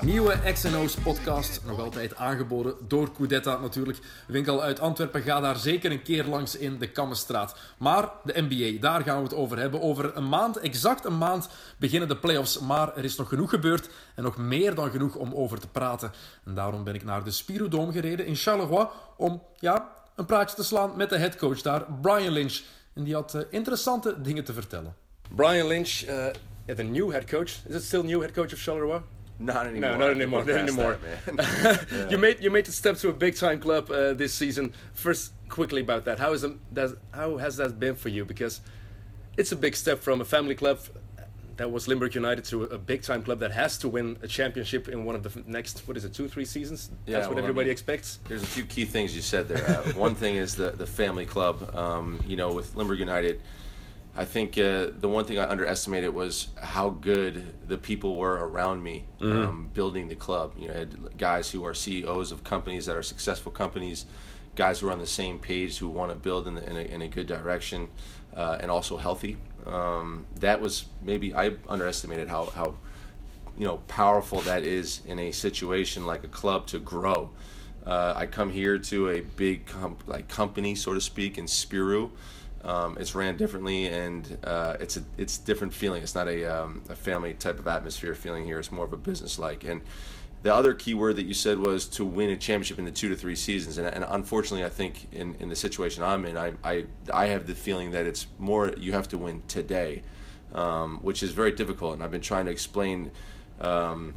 Nieuwe XNO's podcast, nog altijd aangeboden door Coudetta natuurlijk. Winkel uit Antwerpen, ga daar zeker een keer langs in de Kammenstraat. Maar de NBA, daar gaan we het over hebben. Over een maand, exact een maand, beginnen de playoffs. Maar er is nog genoeg gebeurd en nog meer dan genoeg om over te praten. En daarom ben ik naar de Spiro Dome gereden in Charleroi om, ja, een praatje te slaan met de headcoach daar, Brian Lynch. En die had eh, interessante dingen te vertellen. Brian Lynch, uh, the new head coach. Is it still new head coach of Charleroi? Not anymore. No, not anymore. Not anymore. that, man. you made you made the step to a big time club uh, this season. First, quickly about that. How is does, how has that been for you? Because it's a big step from a family club that was Limburg United to a, big time club that has to win a championship in one of the next what is it two three seasons? Yeah, That's what well, I everybody mean- expects. There's a few key things you said there. Uh, one thing is the the family club. Um, you know, with Limburg United, I think uh, the one thing I underestimated was how good the people were around me um, building the club. You know, I had guys who are CEOs of companies that are successful companies, guys who are on the same page who want to build in, the, in, a, in a good direction, uh, and also healthy. Um, that was maybe I underestimated how how you know powerful that is in a situation like a club to grow. Uh, I come here to a big com- like company, so to speak, in Spirou. Um, it's ran differently, and uh, it's a it's different feeling. It's not a um, a family type of atmosphere feeling here. It's more of a business like. And the other key word that you said was to win a championship in the two to three seasons. And, and unfortunately, I think in, in the situation I'm in, I, I I have the feeling that it's more you have to win today, um, which is very difficult. And I've been trying to explain. Um,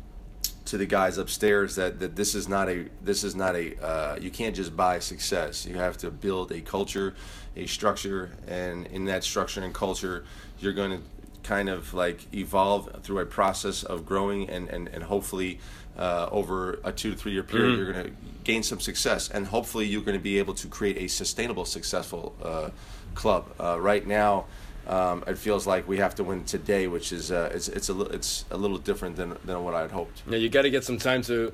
to the guys upstairs that, that this is not a this is not a uh, you can't just buy success. You have to build a culture, a structure, and in that structure and culture, you're going to kind of like evolve through a process of growing and and and hopefully uh, over a two to three year period, you're going to gain some success, and hopefully you're going to be able to create a sustainable, successful uh, club. Uh, right now. Um, it feels like we have to win today, which is uh, it's it's a li- it's a little different than, than what I had hoped. Yeah, you got to get some time to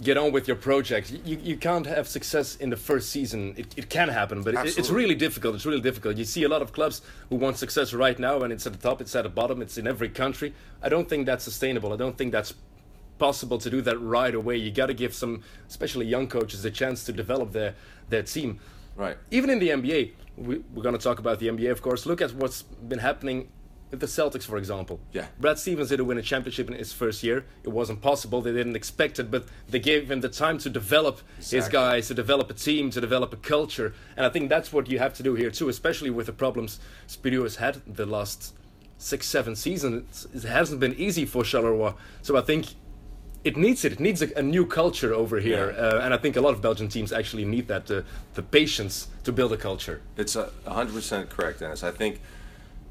get on with your project. You, you can't have success in the first season. It, it can happen, but it, it's really difficult. It's really difficult. You see a lot of clubs who want success right now, and it's at the top, it's at the bottom, it's in every country. I don't think that's sustainable. I don't think that's possible to do that right away. You got to give some, especially young coaches, a chance to develop their their team. Right. Even in the NBA, we, we're going to talk about the NBA, of course. Look at what's been happening with the Celtics, for example. Yeah. Brad Stevens didn't win a championship in his first year. It wasn't possible. They didn't expect it, but they gave him the time to develop his guys, to develop a team, to develop a culture. And I think that's what you have to do here too, especially with the problems Spirou has had the last six, seven seasons. It hasn't been easy for Charleroi. So I think it needs it. It needs a, a new culture over here, Yeah. uh, and I think a lot of Belgian teams actually need that uh, the patience to build a culture. It's a hundred percent correct, Dennis. I think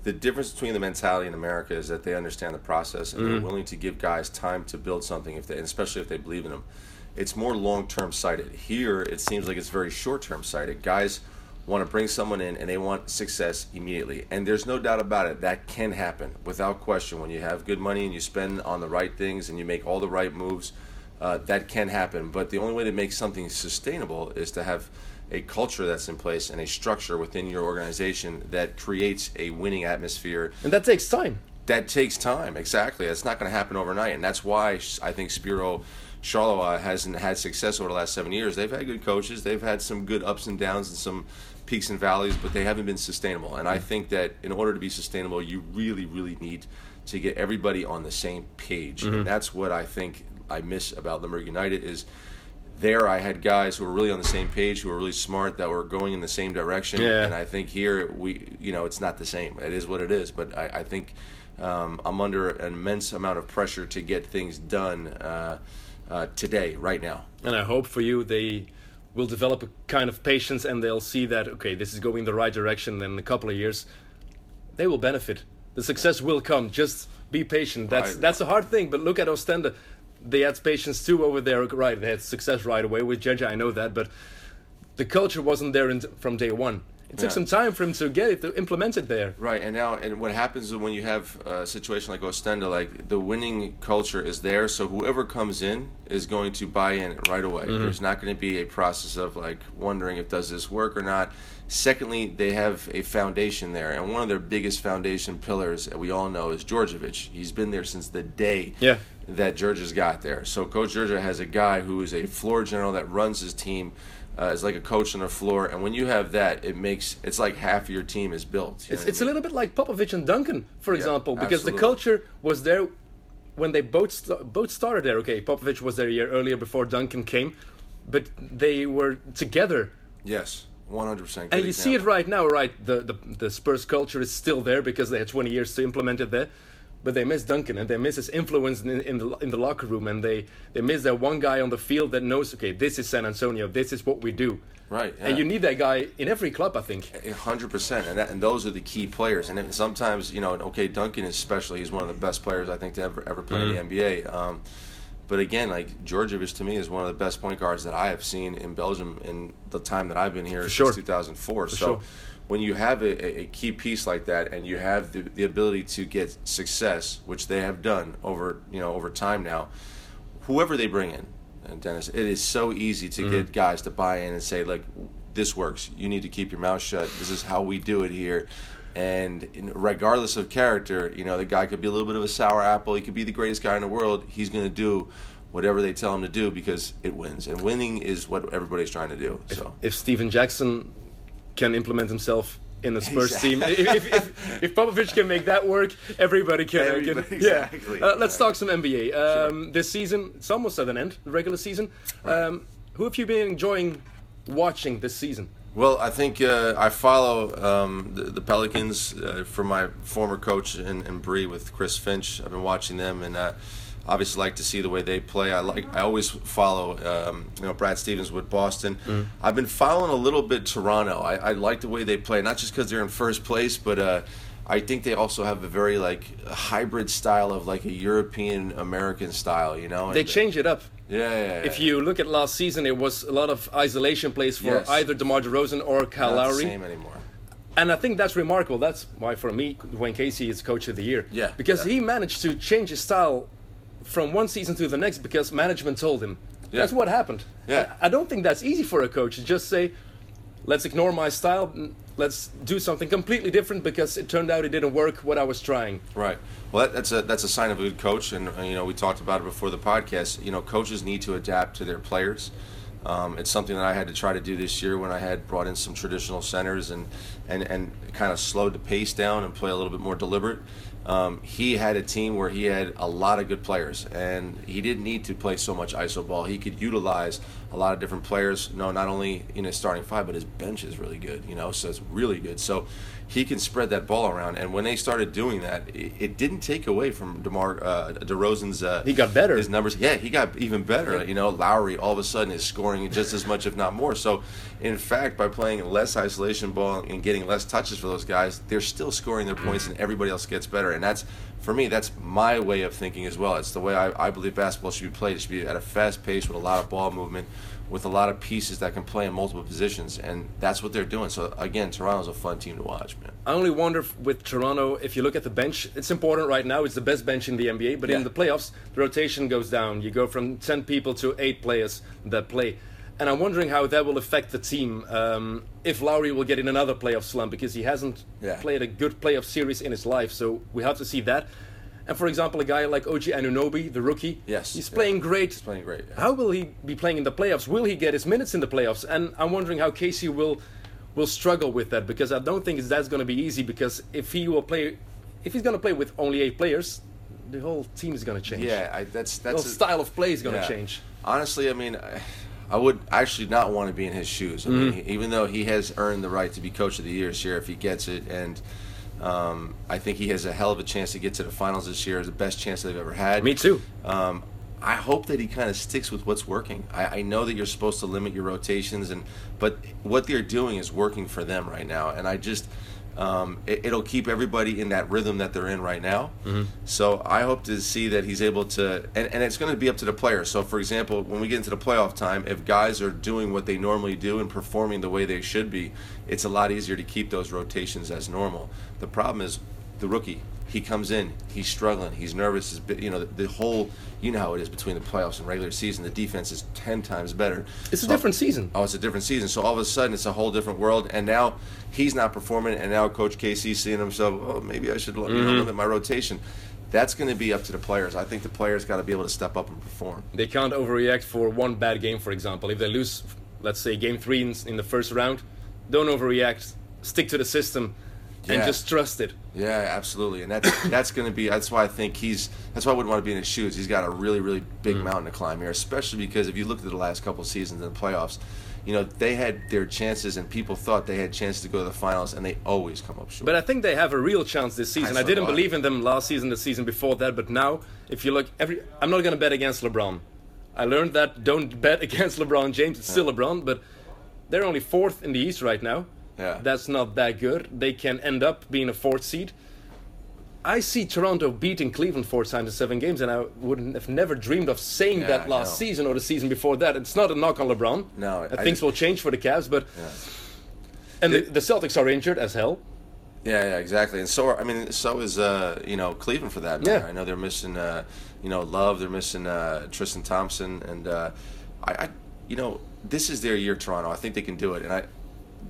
the difference between the mentality in America is that they understand the process and they're willing to give guys time to build something, if they, especially if they believe in them. It's more long-term sighted. Here, it seems like it's very short-term sighted. Guys want to bring someone in and they want success immediately, and there's no doubt about it. That can happen without question when you have good money and you spend on the right things and you make all the right moves. Uh, that can happen, but the only way to make something sustainable is to have a culture that's in place and a structure within your organization that creates a winning atmosphere. And that takes time. That takes time, exactly. It's not going to happen overnight, and that's why I think Spirou Charleroi hasn't had success over the last seven years. They've had good coaches, they've had some good ups and downs and some peaks and valleys, but they haven't been sustainable. And I think that in order to be sustainable, you really, really need to get everybody on the same page. And that's what I think I miss about Limburg United is there I had guys who were really on the same page, who were really smart, that were going in the same direction. Yeah. And I think here we, you know, it's not the same. It is what it is. But I, I think um, I'm under an immense amount of pressure to get things done uh, uh, today, right now. And I hope for you they will develop a kind of patience and they'll see that okay, this is going the right direction. And in a couple of years, they will benefit. The success will come. Just be patient. That's Right. that's a hard thing. But look at Ostende. They had patience too over there. Right, they had success right away with Gjergja. I know that, but the culture wasn't there in, from day one. It took Yeah. some time for him to get it to implement it there. Right, and now, and what happens is when you have a situation like Ostenda, like the winning culture is there, so whoever comes in is going to buy in right away. Mm-hmm. There's not going to be a process of like wondering if does this work or not. Secondly, they have a foundation there, and one of their biggest foundation pillars that we all know is Djordjevic. He's been there since the day Yeah. that Gjergja's got there. So Coach Georgia has a guy who is a floor general that runs his team. Uh, is like a coach on the floor, and when you have that, it makes it's like half of your team is built. you It's, it's I a mean? little bit like Popovich and Duncan, for example, because absolutely. the culture was there when they both st- both started there. Okay, Popovich was there a year earlier before Duncan came, but they were together. Yes, one hundred percent. And you see it right now, right? The, the the Spurs culture is still there because they had 20 years to implement it there. But they miss Duncan and they miss his influence in, in the in the locker room, and they they miss that one guy on the field that knows, okay, this is San Antonio, this is what we do. Right, And you need that guy in every club, I think. hundred percent, and that, and those are the key players. And sometimes you know, okay, Duncan is especially, he's one of the best players I think to ever ever play Mm-hmm. in the NBA. Um, but again, like Djordjevic to me is one of the best point guards that I have seen in Belgium in the time that I've been here since sure. 2004. so sure. When you have a, a- key piece like that, and you have the, the ability to get success, which they have done over you know over time now, whoever they bring in, and Dennis, it is so easy to mm-hmm. get guys to buy in and say, like, this works. You need to keep your mouth shut. This is how we do it here. And regardless of character, you know, the guy could be a little bit of a sour apple. He could be the greatest guy in the world. He's going to do whatever they tell him to do because it wins. And winning is what everybody's trying to do. So. if Stephen Jackson can implement himself in the Spurs team, if, if, if, if Popovich can make that work, everybody can. can- Everybody- yeah. Uh, let's talk some NBA. Um, This season, it's almost at an end, the regular season. Um, who have you been enjoying watching this season? Well, I think uh, I follow um, the, the Pelicans uh, from my former coach in, in Bree with Chris Finch. I've been watching them, and uh, obviously like to see the way they play. I like. I always follow, um, you know, Brad Stevens with Boston. I've been following a little bit Toronto. I, I like the way they play, not just because they're in first place, but. Uh, I think they also have a very like hybrid style of like a European American style, you know. They And- change it up. Yeah, yeah, yeah. If you look at last season, it was a lot of isolation plays for Yes. either DeMar DeRozan or Kyle not the Lowry. same anymore. And I think that's remarkable. That's why, for me, Dwane Casey is coach of the year. Yeah, Because yeah. he managed to change his style from one season to the next because management told him. Yeah. That's what happened. Yeah. I don't think that's easy for a coach to just say, let's ignore my style, let's do something completely different because it turned out it didn't work what I was trying. Right. Well, that, that's a that's a sign of a good coach, and you know we talked about it before the podcast. You know, coaches need to adapt to their players. Um, it's something that I had to try to do this year when I had brought in some traditional centers and and and kind of slowed the pace down and play a little bit more deliberate. Um, he had a team where he had a lot of good players, and he didn't need to play so much iso ball. He could utilize a lot of different players. No, not only in his starting five, but his bench is really good. You know, so it's really good. So he can spread that ball around. And when they started doing that, it, it didn't take away from Demar uh, DeRozan's. Uh, He got better. His numbers, yeah, he got even better. You know, Lowry all of a sudden is scoring just as much, if not more. So, in fact, by playing less isolation ball and getting less touches for those guys, they're still scoring their points, and everybody else gets better. And that's for me, that's my way of thinking as well. It's the way I, I believe basketball should be played. It should be at a fast pace with a lot of ball movement, with a lot of pieces that can play in multiple positions, and that's what they're doing. So again, Toronto's a fun team to watch, man. I only wonder if with Toronto, if you look at the bench, it's important right now. It's the best bench in the NBA, but in the playoffs, the rotation goes down. You go from 10 people to 8 players that play. And I'm wondering how that will affect the team. Um, if Lowry will get in another playoff slump because he hasn't Yeah. played a good playoff series in his life. So we have to see that. And for example, a guy like OG Anunoby, the rookie, Yes, he's yeah. playing great. He's playing great. yeah. How will he be playing in the playoffs? Will he get his minutes in the playoffs? And I'm wondering how Casey will will struggle with that because I don't think that's going to be easy. Because if he will play, if he's going to play with only eight players, the whole team is going to change. Yeah, I, that's the that's whole a- style of play is going to Yeah. change. Honestly, I mean, I, I would actually not want to be in his shoes. I mean, he- even though he has earned the right to be coach of the year this year if he gets it, and um, I think he has a hell of a chance to get to the finals this year. The best chance they've ever had. Me too. Um, I hope that he kind of sticks with what's working. I, I know that you're supposed to limit your rotations, and but what they're doing is working for them right now. And I just, Um, it, it'll keep everybody in that rhythm that they're in right now. Mm-hmm. So I hope to see that he's able to, and, and it's going to be up to the players. So, for example, when we get into the playoff time, if guys are doing what they normally do and performing the way they should be, it's a lot easier to keep those rotations as normal. The problem is the rookie. He comes in, he's struggling, he's nervous. Is you know the, the whole, you know how it is between the playoffs and regular season. The defense is ten times better. It's a different season. Oh, it's a different season. So all of a sudden, it's a whole different world. And now he's not performing, and now Coach Casey's seeing himself. Oh, maybe I should you Mm-hmm. know, limit my rotation. That's going to be up to the players. I think the players got to be able to step up and perform. They can't overreact for one bad game, for example. If they lose, let's say, game three in, in the first round, don't overreact. Stick to the system and just trust it. Yeah, absolutely, and that's that's going to be. That's why I think he's. That's why I wouldn't want to be in his shoes. He's got a really, really big Mm. mountain to climb here, especially because if you look at the last couple seasons in the playoffs, you know they had their chances, and people thought they had chances to go to the finals, and they always come up short. But I think they have a real chance this season. I I didn't so do I. believe in them last season, the season before that, but now, if you look, every I'm not going to bet against LeBron. I learned that don't bet against LeBron James. It's still LeBron, but they're only fourth in the East right now. Yeah. That's not that good. They can end up being a fourth seed. I see Toronto beating Cleveland four times in seven games, and I wouldn't have never dreamed of saying Yeah, that last know. season or the season before that. It's not a knock on LeBron. No, I things just- will change for the Cavs, but and the, the Celtics are injured as hell. Yeah, yeah, exactly. And so are, I mean, so is uh, you know Cleveland for that matter. Yeah. I know they're missing uh, you know Love, they're missing uh, Tristan Thompson, and uh, I, I, you know, this is their year, Toronto. I think they can do it. And I,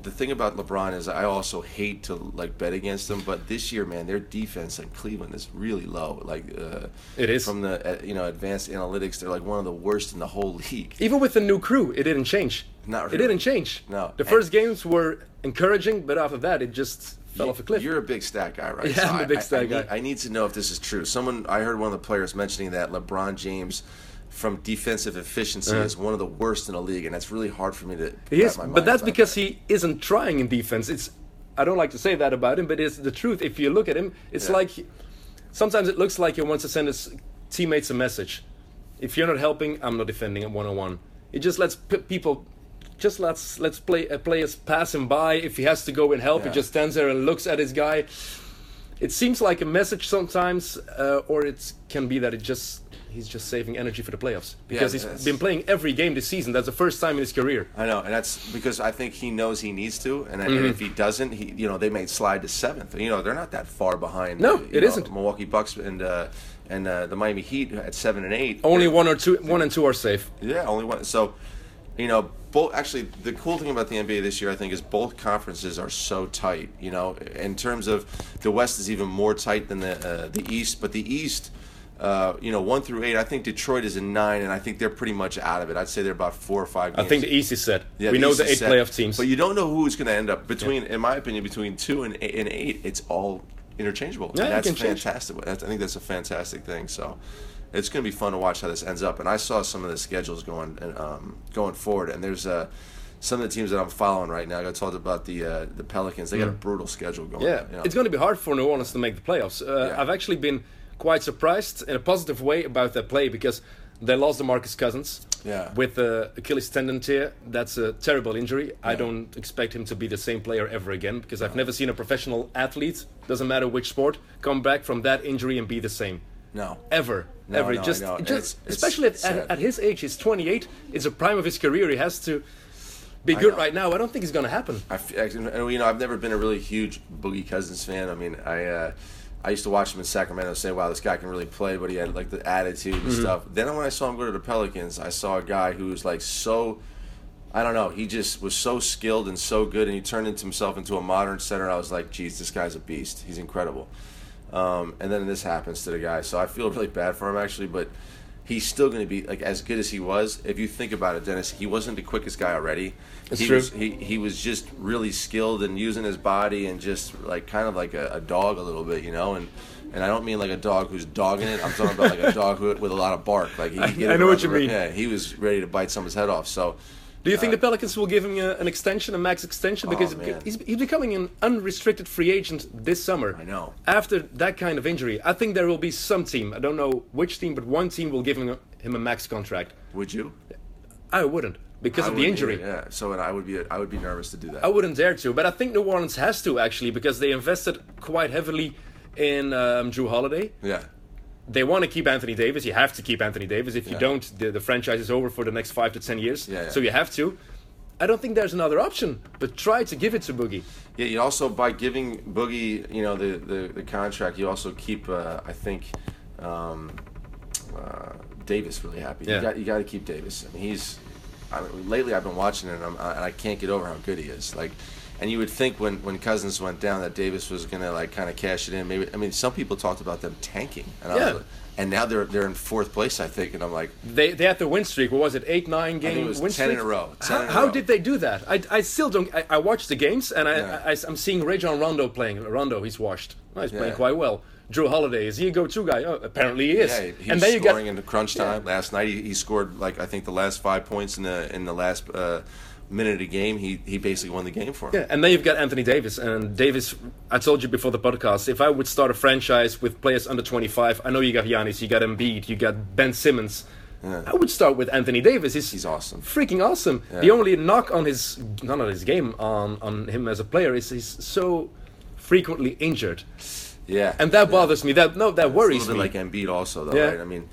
the thing about LeBron is, I also hate to like bet against them, but this year, man, their defense in Cleveland is really low. Like uh, It is. from the uh, you know advanced analytics, they're like one of the worst in the whole league. Even with the new crew, it didn't change. Not really. It didn't change. No. The first games were encouraging, but after that, it just fell off a cliff. You're a big stat guy, right? Yeah, I'm a a big stat I, guy. Need, I need to know if this is true. Someone I heard one of the players mentioning that LeBron James, from defensive efficiency, is one of the worst in the league, and that's really hard for me to. Uh-huh. He is, but that's because that. he isn't trying in defense. It's I don't like to say that about him, but it's the truth. If you look at him, it's Yeah. like sometimes it looks like he wants to send his teammates a message. If you're not helping, I'm not defending him one on one. It just lets p- people. Just let's let's play uh, players pass him by. If he has to go and help, he just stands there and looks at his guy. It seems like a message sometimes, uh, or it can be that it just he's just saving energy for the playoffs because he's been playing every game this season. That's the first time in his career. I know, and that's because I think he knows he needs to, and, Mm-hmm. and if he doesn't, he you know they may slide to seventh. You know they're not that far behind. No, uh, it isn't. Milwaukee Bucks and uh, and uh, the Miami Heat at seven and eight. Only one or two, one and two are safe. Yeah, only one. So, you know, both actually the cool thing about the NBA this year, I think, is both conferences are so tight. You know, in terms of the West is even more tight than the uh, the East, but the East. Uh, you know, one through eight. I think Detroit is in nine, and I think they're pretty much out of it. I'd say they're about four or five. I think the East is set. Yeah, we know East the eight set, playoff teams. but you don't know who's going to end up between. In my opinion, between two and eight, and eight it's all interchangeable. Yeah, and that's fantastic. That's, I think that's a fantastic thing. So, it's going to be fun to watch how this ends up. And I saw some of the schedules going and um, going forward, and there's uh, some of the teams that I'm following right now. I talked about the uh, the Pelicans. They got a brutal schedule going. Mm. yeah, you know. it's going to be hard for New Orleans to make the playoffs. Uh, Yeah. I've actually been quite surprised in a positive way about their play because they lost DeMarcus Cousins Yeah. with the Achilles tendon tear. That's a terrible injury. I don't expect him to be the same player ever again because I've never seen a professional athlete, doesn't matter which sport, come back from that injury and be the same. no. ever, No, ever. no, just. Just it's- it's especially at, at, at his age, he's 28. It's the prime of his career. He has to be good right now. I don't think it's going to happen. I, f- I- and, you know, I've never been a really huge Boogie Cousins fan. I mean, I uh, I used to watch him in Sacramento, and say, "Wow, this guy can really play," but he had like the attitude and Mm-hmm. stuff. Then when I saw him go to the Pelicans, I saw a guy who was like so. I don't know. He just was so skilled and so good, and he turned himself into a modern center. And I was like, "Geez, this guy's a beast. He's incredible." Um, and then this happens to the guy, so I feel really bad for him actually. But he's still going to be like as good as he was. If you think about it, Dennis, he wasn't the quickest guy already. It's he true. Was, he he was just really skilled and using his body and just like kind of like a, a dog a little bit, you know. And and I don't mean like a dog who's dogging it. I'm talking about like a dog who, with a lot of bark. Like he, I- get I know what you mean. Yeah, he was ready to bite someone's head off. So. Do you think the Pelicans will give him a, an extension, a max extension? Because Uh, Oh, he's, he's becoming an unrestricted free agent this summer. I know. After that kind of injury, I think there will be some team. I don't know which team, but one team will give him a, him a max contract. Would you? I wouldn't. because I of the injury. Yeah, so and I would be I would be nervous to do that. I wouldn't dare to, but I think New Orleans has to actually because they invested quite heavily in um, Jrue Holiday. yeah, They want to keep Anthony Davis. You have to keep Anthony Davis. If you Yeah. don't, the, the franchise is over for the next five to ten years. Yeah, yeah. So you have to. I don't think there's another option, but try to give it to Boogie. yeah. You also by giving Boogie, you know, the the, the contract, you also keep uh, I think um, uh, Davis really happy. Yeah. You got you got to keep Davis. I mean, he's I mean, lately I've been watching it and, I'm, and I can't get over how good he is. Like. And you would think when, when Cousins went down that Davis was gonna like kind of cash it in. Maybe I mean some people talked about them tanking, and I Yeah. was like, and now they're they're in fourth place I think, and I'm like, They they had the win streak. What was it? Eight nine game was win 10 streak. in a row. 10 How, a how row. did they do that? I, I still don't. I, I watched the games and I, Yeah. I am seeing Rajon Rondo playing. Rondo he's washed. He's playing Yeah. quite well. Jrue Holiday is he a go-to guy? Oh, apparently he is. Yeah, he, he and then you scoring got in the crunch time last night. He, he scored like I think the last five points in the in the last uh, minute of the game. He he basically won the game for him. Yeah, and then you've got Anthony Davis. And Davis, I told you before the podcast, if I would start a franchise with players under 25, I know you got Giannis, you got Embiid, you got Ben Simmons. I would start with Anthony Davis. He's, He's awesome. freaking awesome. The only knock on his, not on his game, on, on him as a player is he's so frequently injured. Yeah, And that bothers me. That No, that It's worries a me. little bit like Embiid also though, Yeah. right? I mean,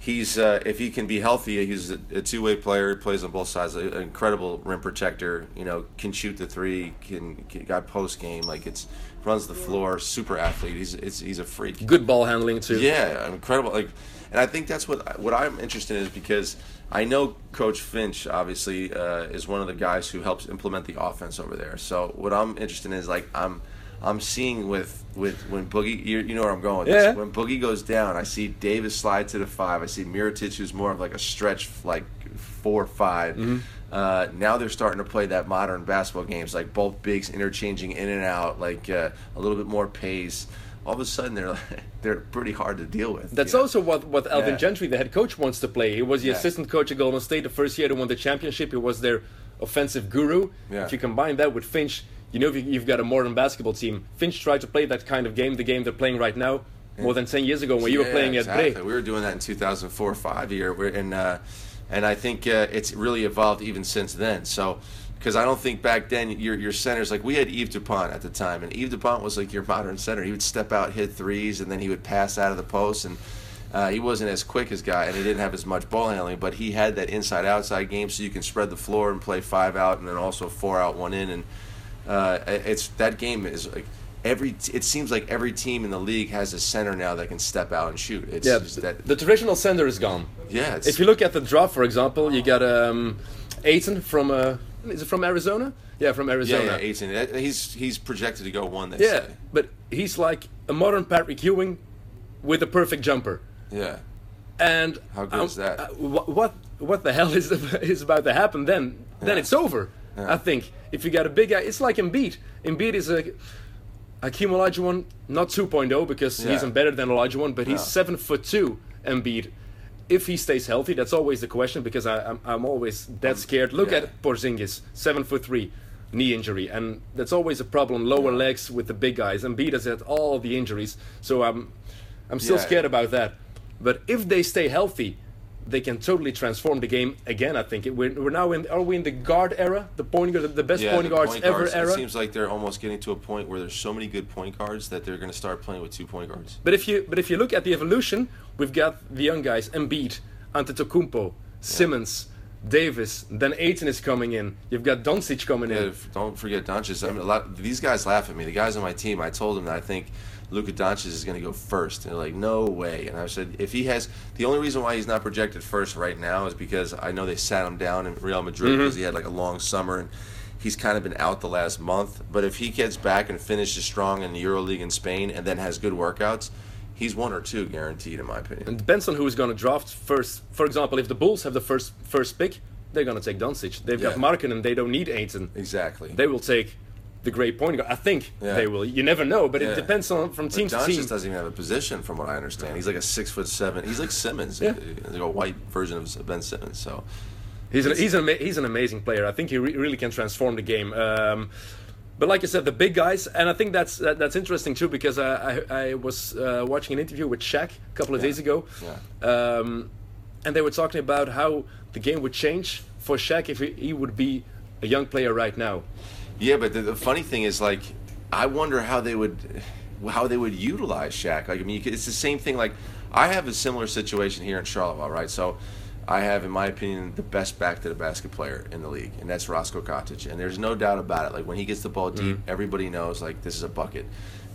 he's uh, if he can be healthy, he's a, a two way player. Plays on both sides. An incredible rim protector. You know, can shoot the three. Can, can got post game. Like it's runs the floor. Super athlete. He's it's, he's a freak. Good ball handling, too. Yeah, incredible. Like, and I think that's what what I'm interested in is because I know Coach Finch obviously uh, is one of the guys who helps implement the offense over there. So what I'm interested in is like I'm I'm seeing with with when Boogie, you, you know where I'm going. Yeah. this. When Boogie goes down, I see Davis slide to the five. I see Mirotic, who's more of like a stretch like four five. Mm-hmm. Uh, now they're starting to play that modern basketball games, like both bigs interchanging in and out, like uh, a little bit more pace. All of a sudden, they're they're pretty hard to deal with. That's you know? also what, what Alvin Yeah. Gentry, the head coach, wants to play. He was the Yeah. assistant coach at Golden State the first year they won the championship. He was their offensive guru. Yeah. If you combine that with Finch, you know you- you've got a modern basketball team. Finch tried to play that kind of game, the game they're playing right now, more than 10 years ago when you were Yeah, playing exactly. at Bree. We were doing that in 2004 5 year, we're and uh, and I think uh, it's really evolved even since then. So. Because I don't think back then your your centers like we had Yves Dupont at the time, and Yves Dupont was like your modern center. He would step out, hit threes, and then he would pass out of the post, and uh, he wasn't as quick as guy, and he didn't have as much ball handling, but he had that inside outside game, so you can spread the floor and play five out, and then also four out, one in, and uh, it's that game is like every. It seems like every team in the league has a center now that can step out and shoot. It's Yeah, that. the traditional center is gone. Yeah, it's, If you look at the draft, for example, you got um, Ayton from, uh, is it from Arizona? Yeah, from Arizona. yeah, 18. Uh, He's he's projected to go one. They Yeah, say. but he's like a modern Patrick Ewing with a perfect jumper. Yeah, And How good um, is that? uh, wh- what what the hell is is about to happen? Then then it's over. I think if you got a big guy, it's like Embiid. Embiid is a Hakeem Olajuwon, not 2.0 because Yeah. isn't better than Olajuwon, but he's No. seven foot two. Embiid. If he stays healthy, that's always the question because I, I'm I'm always that um, scared. Look yeah. at Porzingis, seven foot three, knee injury, and that's always a problem. Lower legs with the big guys. Embiid has had all the injuries, so I'm I'm still Yeah. scared about that. But if they stay healthy, they can totally transform the game again. I think we're, we're now in. Are we in the guard era? The point guard, the best yeah. point the guards point ever guards, era. It seems like they're almost getting to a point where there's so many good point guards that they're going to start playing with two point guards. But if you but if you look at the evolution, we've got the young guys: Embiid, Antetokounmpo, Simmons, Davis. Then Ayton is coming in. You've got Doncic coming Yeah, in. don't forget Doncic. I mean, a lot. These guys laugh at me. The guys on my team. I told them that I think Luka Doncic is going to go first, and they're like, "No way." And I said, if he has, the only reason why he's not projected first right now is because I know they sat him down in Real Madrid because mm-hmm. he had like a long summer and. He's kind of been out the last month, but if he gets back and finishes strong in the EuroLeague in Spain and then has good workouts, he's one or two guaranteed, in my opinion. And depends on who is going to draft first. For example, if the Bulls have the first first pick, they're going to take Doncic. They've got Yeah. and They don't need Ayton. Exactly. They will take the great point guard. I think Yeah. they will. You never know, but Yeah. it depends on from But team to Doncic team. doesn't even have a position, from what I understand. He's like a six foot seven. He's like Simmons, Yeah. Like a white version of Ben Simmons. So He's an, he's an he's an amazing player. I think he re- really can transform the game. Um, but like I said, the big guys, and I think that's that, that's interesting too because I I, I was uh, watching an interview with Shaq a couple of Yeah. days ago, Yeah. um, and they were talking about how the game would change for Shaq if he, he would be a young player right now. Yeah, but the, the funny thing is, like, I wonder how they would, how they would utilize Shaq. Like, I mean, you could, it's the same thing. Like, I have a similar situation here in Charlottesville, right? So, I have, in my opinion, the best back to the basket player in the league, and that's Roscoe Cottage. And there's no doubt about it. Like, when he gets the ball deep, mm-hmm. everybody knows like this is a bucket.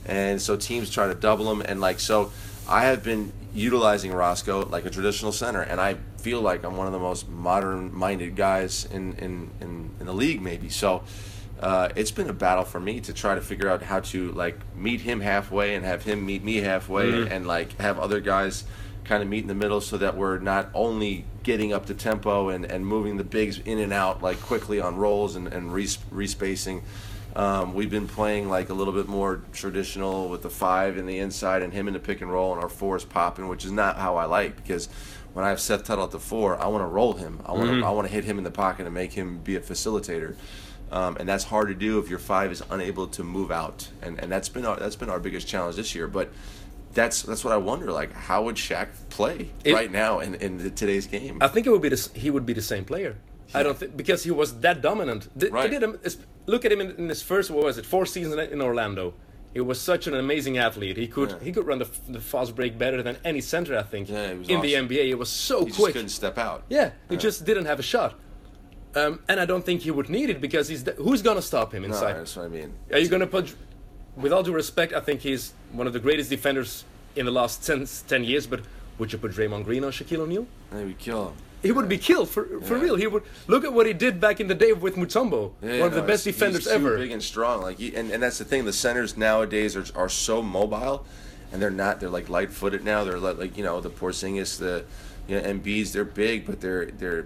And so teams try to double him, and like so, I have been utilizing Roscoe like a traditional center, and I feel like I'm one of the most modern-minded guys in in, in, in the league, maybe. So uh, it's been a battle for me to try to figure out how to like meet him halfway and have him meet me halfway, and like have other guys kind of meet in the middle so that we're not only getting up to tempo and, and moving the bigs in and out like quickly on rolls and, and res- respacing. Um, we've been playing like a little bit more traditional with the five in the inside and him in the pick and roll and our four is popping, which is not how I like because when I have Seth Tuttle at the four, I want to roll him. I want to I want to hit him in the pocket and make him be a facilitator. Um, and that's hard to do if your five is unable to move out, and, and that's been our, that's been our biggest challenge this year. But that's that's what I wonder. Like, how would Shaq play It- right now in, in the, today's game? I think it would be the, he would be the same player. I don't think because he was that dominant. Th- Right. Him, look at him in, in his first what was it four seasons in Orlando. He was such an amazing athlete. He could Yeah. he could run the, the fast break better than any center I think Yeah, he in the awesome. NBA. He was so quick. he just couldn't step out. Yeah, he just didn't have a shot. Um, and I don't think he would need it because he's the, who's gonna stop him inside? No, that's what I mean. Are you gonna put? With all due respect, I think he's one of the greatest defenders in the last 10, 10 years. But would you put Draymond Green or Shaquille O'Neal? Maybe kill him. He would be killed for for Yeah. real. He would look at what he did back in the day with Mutombo, Yeah, one of the best defenders he's too ever. Big and strong, like, he, and, and that's the thing. The centers nowadays are, are so mobile, and they're not. They're like light-footed now. They're like, like you know the Porzingis, the you know Embiids. They're big, but they're they're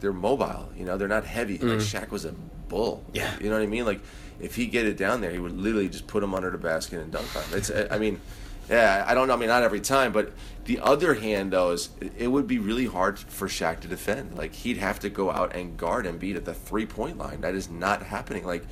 they're mobile. You know, they're not heavy. Like mm. Shaq was a bull. Yeah. you know what I mean. Like if he get it down there, he would literally just put him under the basket and dunk on him. It's I mean. Yeah, I don't know. I mean, not every time, but the other hand, though, is it would be really hard for Shaq to defend. Like he'd have to go out and guard and beat at the three point line. That is not happening. Like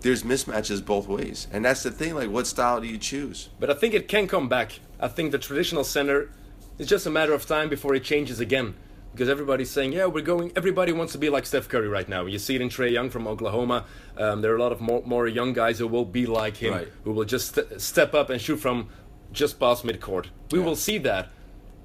there's mismatches both ways, and that's the thing. Like, what style do you choose? But I think it can come back. I think the traditional center it's just a matter of time before it changes again. Because everybody's saying, yeah, we're going. Everybody wants to be like Steph Curry right now. You see it in Trae Young from Oklahoma. Um, there are a lot of more, more young guys who will be like him, Right. who will just st- step up and shoot from just past midcourt. We Yeah. will see that,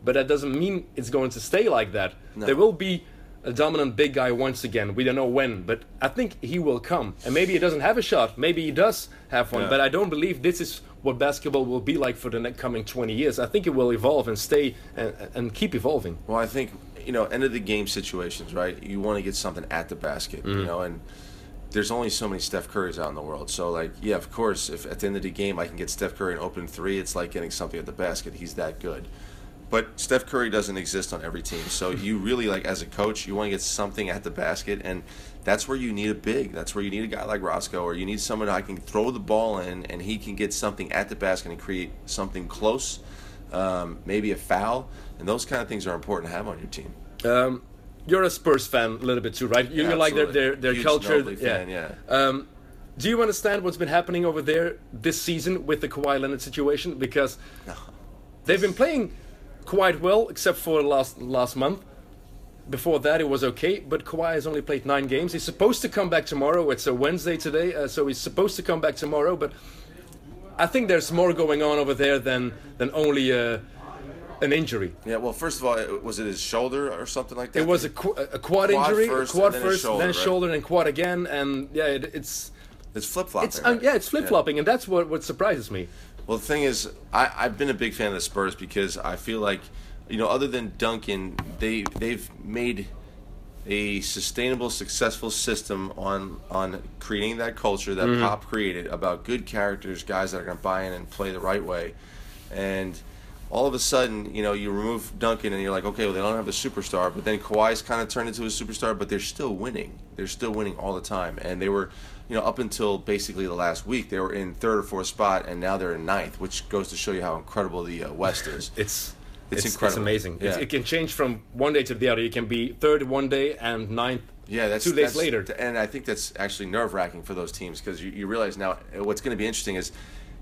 but that doesn't mean it's going to stay like that. No. There will be a dominant big guy once again. We don't know when, but I think he will come. And maybe he doesn't have a shot. Maybe he does have one. Yeah. But I don't believe this is what basketball will be like for the next coming 20 years. I think it will evolve and stay and, and keep evolving. Well, I think you know, end of the game situations, right? You want to get something at the basket, you mm-hmm. know, and there's only so many Steph Currys out in the world. So, like, yeah, of course, if at the end of the game I can get Steph Curry an open three, it's like getting something at the basket. He's that good. But Steph Curry doesn't exist on every team. So you really like as a coach, you want to get something at the basket, and that's where you need a big. That's where you need a guy like Roscoe, or you need someone I can throw the ball in, and he can get something at the basket and create something close, um, maybe a foul, and those kind of things are important to have on your team. Um, you're a Spurs fan a little bit too, right? You, Yeah, like their, their, their Huge culture. Fan, yeah. Um, do you understand what's been happening over there this season with the Kawhi Leonard situation? Because they've been playing quite well, except for last last month. Before that, it was okay, but Kawhi has only played nine games. He's supposed to come back tomorrow. It's a Wednesday today, uh, so he's supposed to come back tomorrow. But I think there's more going on over there than than only uh, an injury. Yeah, well, first of all, was it his shoulder or something like that? It was a, qu- a quad, Quad injury, first, quad then first, shoulder, then right? shoulder, and quad again, and yeah, it, it's It's flip flopping. it's um, yeah, it's flip flopping, and that's what what surprises me. Well, the thing is, I, I've been a big fan of the Spurs because I feel like, you know, other than Duncan, they they've made a sustainable, successful system on on creating that culture that Mm-hmm. Pop created about good characters, guys that are going to buy in and play the right way, and all of a sudden, you know, you remove Duncan and you're like, okay, well, they don't have a superstar, but then Kawhi's kind of turned into a superstar, but they're still winning. They're still winning all the time, and they were, you know, up until basically the last week, they were in third or fourth spot, and now they're in ninth, which goes to show you how incredible the uh, West is. It's It's it's, it's incredible. amazing. It's, it can change from one day to the other. You can be third one day and ninth Yeah, that's two days that's- later. and I think that's actually nerve wracking for those teams because you, you realize now uh, what's going to be interesting is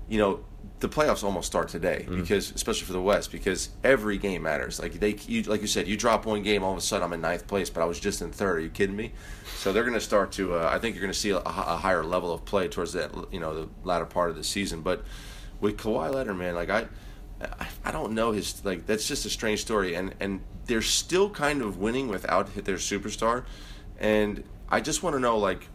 you know, the playoffs almost start today Mm-hmm. because, especially for the West, because every game matters. Like they, you, like you said, you drop one game, all of a sudden I'm in ninth place, but I was just in third. Are you kidding me? So they're going to start to. Uh, I think you're going to see a, a higher level of play towards that, you know, the latter part of the season. But with Kawhi Leonard, man, like I, I, don't know his like. That's just a strange story, and and they're still kind of winning without their superstar, and I just want to know like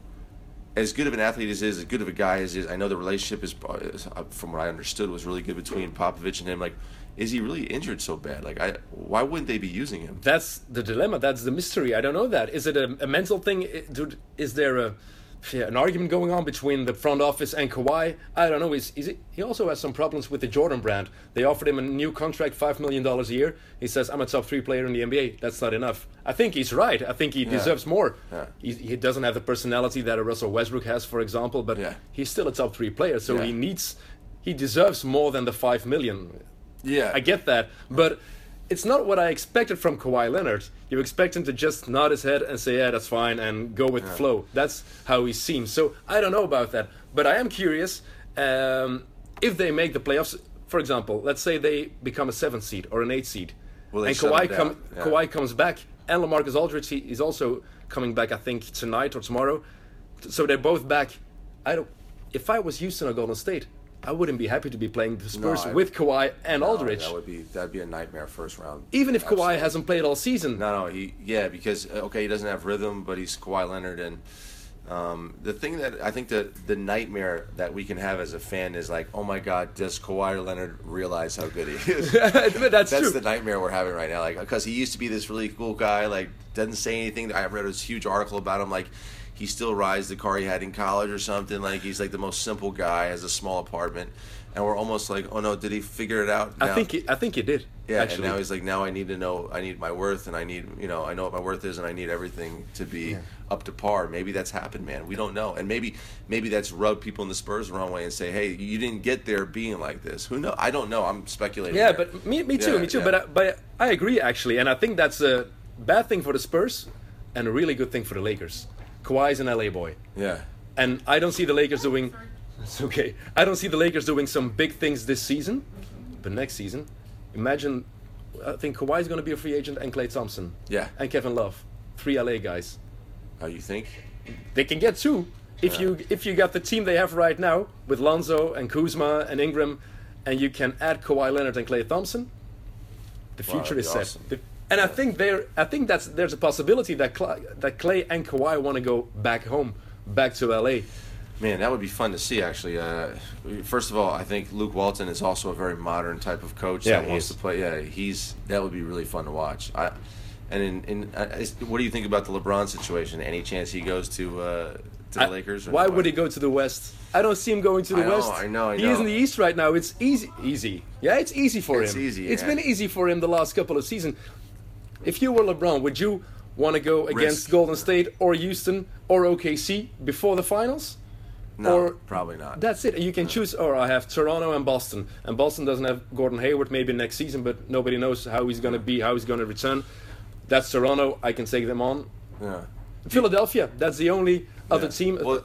as good of an athlete as is, as good of a guy as is, I know the relationship is, is, uh, from what I understood, was really good between Popovich and him. Like, is he really injured so bad? Like, I why wouldn't they be using him? That's the dilemma. That's the mystery. I don't know that. Is it a, a mental thing? Dude, Is there a yeah, an argument going on between the front office and Kawhi? I don't know. Is, is he also has some problems with the Jordan brand. They offered him a new contract, five million dollars a year. He says, "I'm a top three player in the NBA." That's not enough. I think he's right. I think he deserves more. Yeah. He, he doesn't have the personality that a Russell Westbrook has, for example, but Yeah. he's still a top three player. So Yeah. he needs, he deserves more than the five million. Yeah, I get that, but it's not what I expected from Kawhi Leonard. You expect him to just nod his head and say, "Yeah, that's fine," and go with the flow. That's how he seems. So I don't know about that, but I am curious um, if they make the playoffs. For example, let's say they become a seventh seed or an eighth seed, Will and Kawhi, down? Yeah. Kawhi comes back, and LaMarcus Aldridge he, is also coming back. I think tonight or tomorrow. So they're both back. I don't. If I was Houston or Golden State, I wouldn't be happy to be playing the Spurs I- with Kawhi and No, Aldridge. that would be that'd be a nightmare first round. Even if Kawhi hasn't played all season, No, no, he yeah, because uh, okay, he doesn't have rhythm, but he's Kawhi Leonard, and um, the thing that I think that the nightmare that we can have as a fan is like, oh my God, does Kawhi Leonard realize how good he is? that's, That's true. the nightmare we're having right now. Like, because he used to be this really cool guy, like, doesn't say anything. I read this huge article about him, like, he still rides the car he had in college or something. Like, he's like the most simple guy, has a small apartment, and we're almost like, oh no, did he figure it out? I think he, I think he did. Yeah, actually. and now he's like, now I need to know, I need my worth, and I need, you know, I know what my worth is, and I need everything to be up to par. Maybe that's happened, man. We don't know, and maybe, maybe that's rubbed people in the Spurs the wrong way and say, hey, you didn't get there being like this. Who know? I don't know. I'm speculating. yeah, here. but me, me too, Yeah, me too. yeah. But I, but I agree actually, and I think that's a bad thing for the Spurs and a really good thing for the Lakers. Kawhi's an LA boy, yeah, and I don't see the Lakers doing. It's okay. I don't see the Lakers doing some big things this season, but next season, imagine. I think Kawhi's going to be a free agent, and Klay Thompson, yeah. and Kevin Love, three LA guys. How you think? they can get two if you if you got the team they have right now with Lonzo and Kuzma and Ingram, and you can add Kawhi Leonard and Klay Thompson. The future that'd is set. awesome. The- and I think there, I think that's there's a possibility that Cla that Klay and Kawhi want to go back home, back to LA. Man, that would be fun to see. Actually, uh, first of all, I think Luke Walton is also a very modern type of coach Yeah, that wants to play. Yeah, he's that would be really fun to watch. I, and in, in uh, what do you think about the LeBron situation? Any chance he goes to uh, to the I- Lakers? or why would he go to the West? I don't see him going to the I know, West. I know, I He is in the East right now. It's easy, easy. Yeah, it's easy for It's him. easy, It's yeah. been easy for him the last couple of seasons. If you were LeBron, would you want to go against Risk. Golden State or Houston or OKC before the finals? No, or- probably not. That's it. You can choose. Or I have Toronto and Boston, and Boston doesn't have Gordon Hayward maybe next season, but nobody knows how he's going to be, how he's going to return. That's Toronto. I can take them on. yeah. Philadelphia. That's the only other Yeah. team. Well,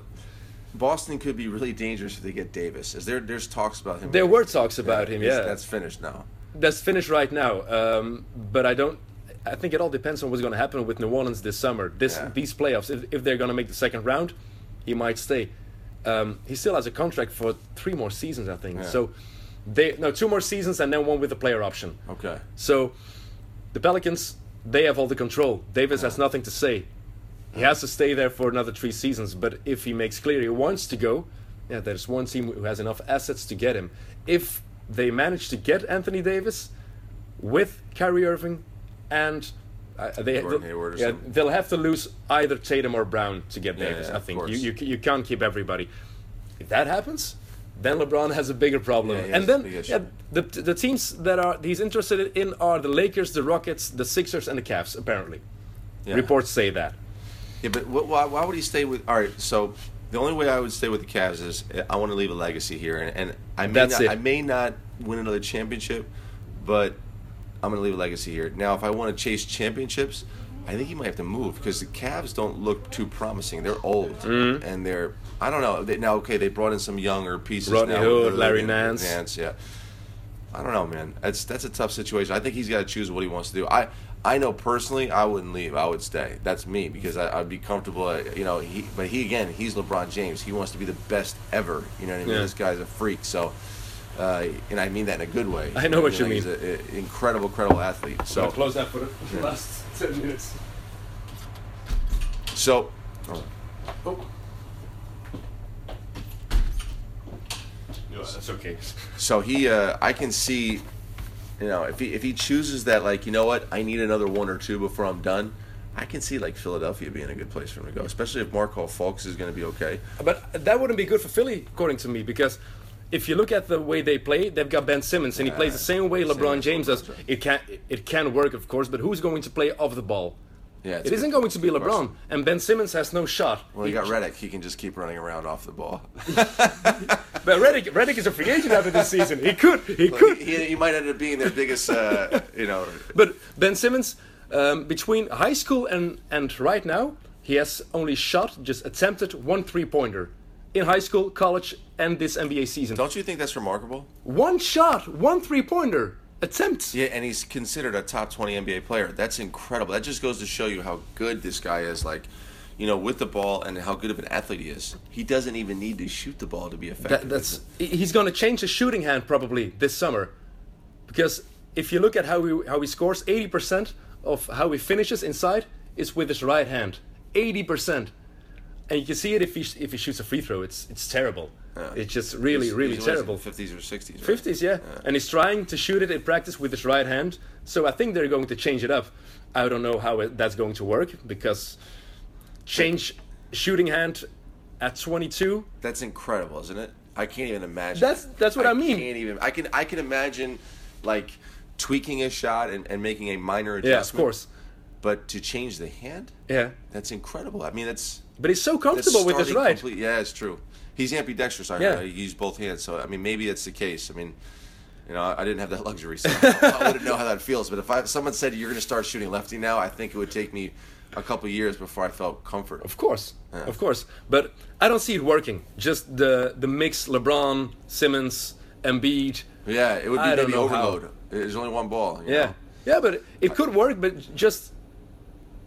Boston could be really dangerous if they get Davis. Is there? There's talks about him. There were talks about him, yeah. that's finished now. that's finished right now. Um, but I don't. I think it all depends on what's going to happen with New Orleans this summer. This Yeah. these playoffs. If, if they're going to make the second round, he might stay. Um, he still has a contract for three more seasons, I think. Yeah. So they no two more seasons and then one with a player option. Okay. So the Pelicans they have all the control. Davis has nothing to say. He has to stay there for another three seasons. But if he makes clear he wants to go, yeah, there's one team who has enough assets to get him. If they manage to get Anthony Davis with Kyrie Irving and uh, they Gordon they'll- Hayward or yeah, they'll have to lose either Tatum or Brown to get Yeah, Davis. yeah, I think you, you you can't keep everybody. If that happens, then LeBron has a bigger problem. And then the the teams that are he's interested in are the Lakers, the Rockets, the Sixers, and the Cavs. Apparently, reports say that. Yeah, but wh- why, why would he stay with? All right, so the only way I would stay with the Cavs is uh, I want to leave a legacy here, and, and I may That's not, it. I may not win another championship, but I'm going to leave a legacy here. Now, if I want to chase championships, I think he might have to move because the Cavs don't look too promising. They're old Mm-hmm. and they're I don't know. They, now, okay, they brought in some younger pieces. Rodney now, Hood, Larry Nance. Nance, yeah. I don't know, man. That's that's a tough situation. I think he's got to choose what he wants to do. I I know personally, I wouldn't leave. I would stay. That's me because I, I'd be comfortable. uh, You know, he but he again, he's LeBron James. He wants to be the best ever. You know what I mean? Yeah. This guy's a freak. So. Uh, and I mean that in a good way. I know what you He's mean. He's an incredible, incredible athlete. So, close that for the last 10 minutes. so Oh. No, that's okay. So he, uh, I can see, you know, if he if he chooses that, like, you know what, I need another one or two before I'm done. I can see like Philadelphia being a good place for him to go, especially if Markelle Fultz is going to be okay. But that wouldn't be good for Philly, according to me, because if you look at the way they play, they've got Ben Simmons, and he plays the same way LeBron James does. It can it can work, of course, but who's going to play off the ball? Yeah, It isn't good- going to be LeBron, question. and Ben Simmons has no shot. Well, you got Redick; he can just keep running around off the ball. But Redick, Redick is a free agent after this season. He could, he could. he, he might end up being their biggest, uh, you know. But Ben Simmons, um, between high school and, and right now, he has only shot, just attempted one three pointer. In high school, college, and this NBA season. Don't you think that's remarkable? One shot, one three pointer attempt. Yeah, and he's considered a top 20 NBA player. That's incredible. That just goes to show you how good this guy is, like, you know, with the ball and how good of an athlete he is. He doesn't even need to shoot the ball to be effective. That, that's he's going to change his shooting hand probably this summer, because if you look at how he how he scores, eighty percent of how he finishes inside is with his right hand. Eighty percent, and you can see it if he if he shoots a free throw. It's it's terrible. It's just really He's- really he's what is it, terrible. 50s or 60s. right? Fifties, yeah. and he's trying to shoot it in practice with his right hand. So I think they're going to change it up. I don't know how it, that's going to work because change shooting hand at 22 That's incredible, isn't it? I can't even imagine. That's- that's what I mean. Can't even. I can. I can imagine, like, tweaking a shot and, and making a minor adjustment. Yeah, of course. But to change the hand, Yeah. that's incredible. I mean, that's But he's so comfortable with his right. complete- yeah, it's true. He's ambidextrous. I Yeah. heard. He used both hands. So I mean, maybe it's the case. I mean. You know, I didn't have that luxury, so I wouldn't know how that feels. But if I, someone said you're going to start shooting lefty now, I think it would take me a couple years before I felt comfort. Of course. Of course. But I don't see it working. Just the the mix LeBron, Simmons, Embiid. Yeah, it would be I maybe know how. overload. There's only one ball. Yeah. know? Yeah, but it could work, but just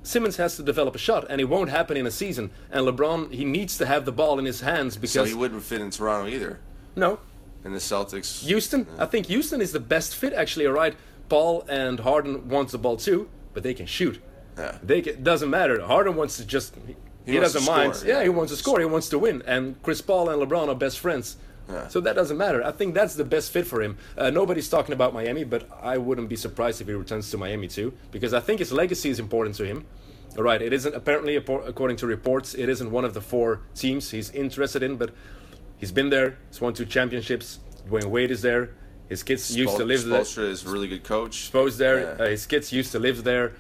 Simmons has to develop a shot and it won't happen in a season. And LeBron, he needs to have the ball in his hands because So he wouldn't fit in Toronto either. no, In the Celtics. Houston, I think Houston is the best fit actually, all right. Paul and Harden wants the ball too, but they can shoot. Yeah. They can, doesn't matter. Harden wants to just he, wants doesn't mind. score, yeah. yeah. he wants to score. He wants to win. And Chris Paul and LeBron are best friends. Yeah. So that doesn't matter. I think that's the best fit for him. Uh, nobody's talking about Miami, but I wouldn't be surprised if he returns to Miami too, because I think his legacy is important to him. All right, it isn't apparently, according to reports, it isn't one of the four teams he's interested in, but he's been there. He's won two championships. Dwyane Wade is there. His kids used to live there. Spoelstra is a really good coach. Exposed there. Yeah. Uh, his kids used to live there.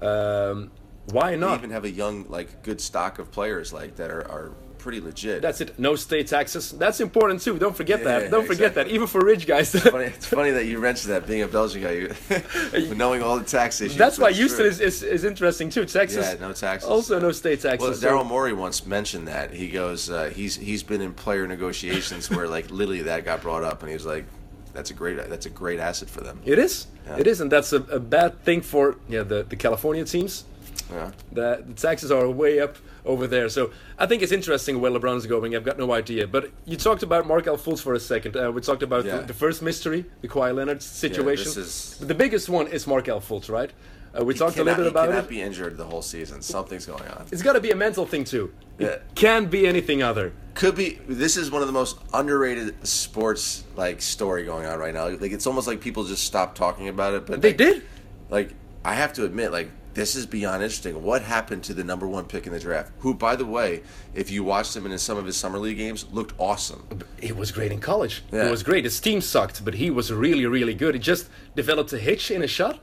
Um, why They not? even have a young, like, good stock of players like that are, are pretty legit. That's it. No state taxes. That's important too. Don't forget Yeah, that. Don't forget that. Even for rich guys. funny. It's funny that you mentioned that being a Belgian guy, you, knowing all the tax issues. That's why it's Houston is, is, is interesting too. Texas. Yeah, no taxes. Also, no state Well, taxes. so- Daryl Morey once mentioned that. He goes, uh, he's he's been in player negotiations where like literally that got brought up, and he was like, "That's a great that's a great asset for them." It is. Yeah. It is, and that's a, a bad thing for yeah the, the California teams. Yeah. The, the taxes are way up over there. So I think it's interesting where LeBron's going. I've got no idea. But you talked about Markelle Fultz for a second. Uh, we talked about Yeah. the, the first mystery, the Kawhi Leonard situation. this is- But the biggest one is Markelle Fultz, right? Uh, we He talked a little bit he about cannot it. be injured the whole season. Something's going on. It's got to be a mental thing too. It Yeah. can't be anything other. Could be. This is one of the most underrated sports like story going on right now. Like it's almost like people just stopped talking about it. But They like, did. Like I have to admit, like this is beyond interesting. What happened to the number one pick in the draft? Who, by the way, if you watched him in some of his summer league games, looked awesome. He was great in college. Yeah. He was great. His team sucked, but he was really, really good. He just developed a hitch in his shot.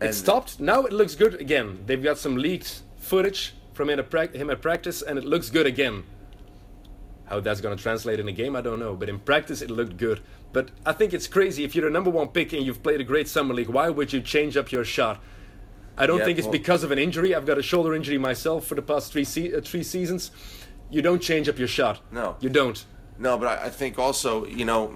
It And- stopped. Now it looks good again. They've got some leaked footage from him at, him at practice, and it looks good again. How that's going to translate in a game, I don't know. But in practice, it looked good. But I think it's crazy. If you're the number one pick and you've played a great summer league, why would you change up your shot? I don't Yeah, think it's well- because of an injury. I've got a shoulder injury myself for the past three se- uh, three seasons. You don't change up your shot. No. you don't. No, but I, I think also, you know,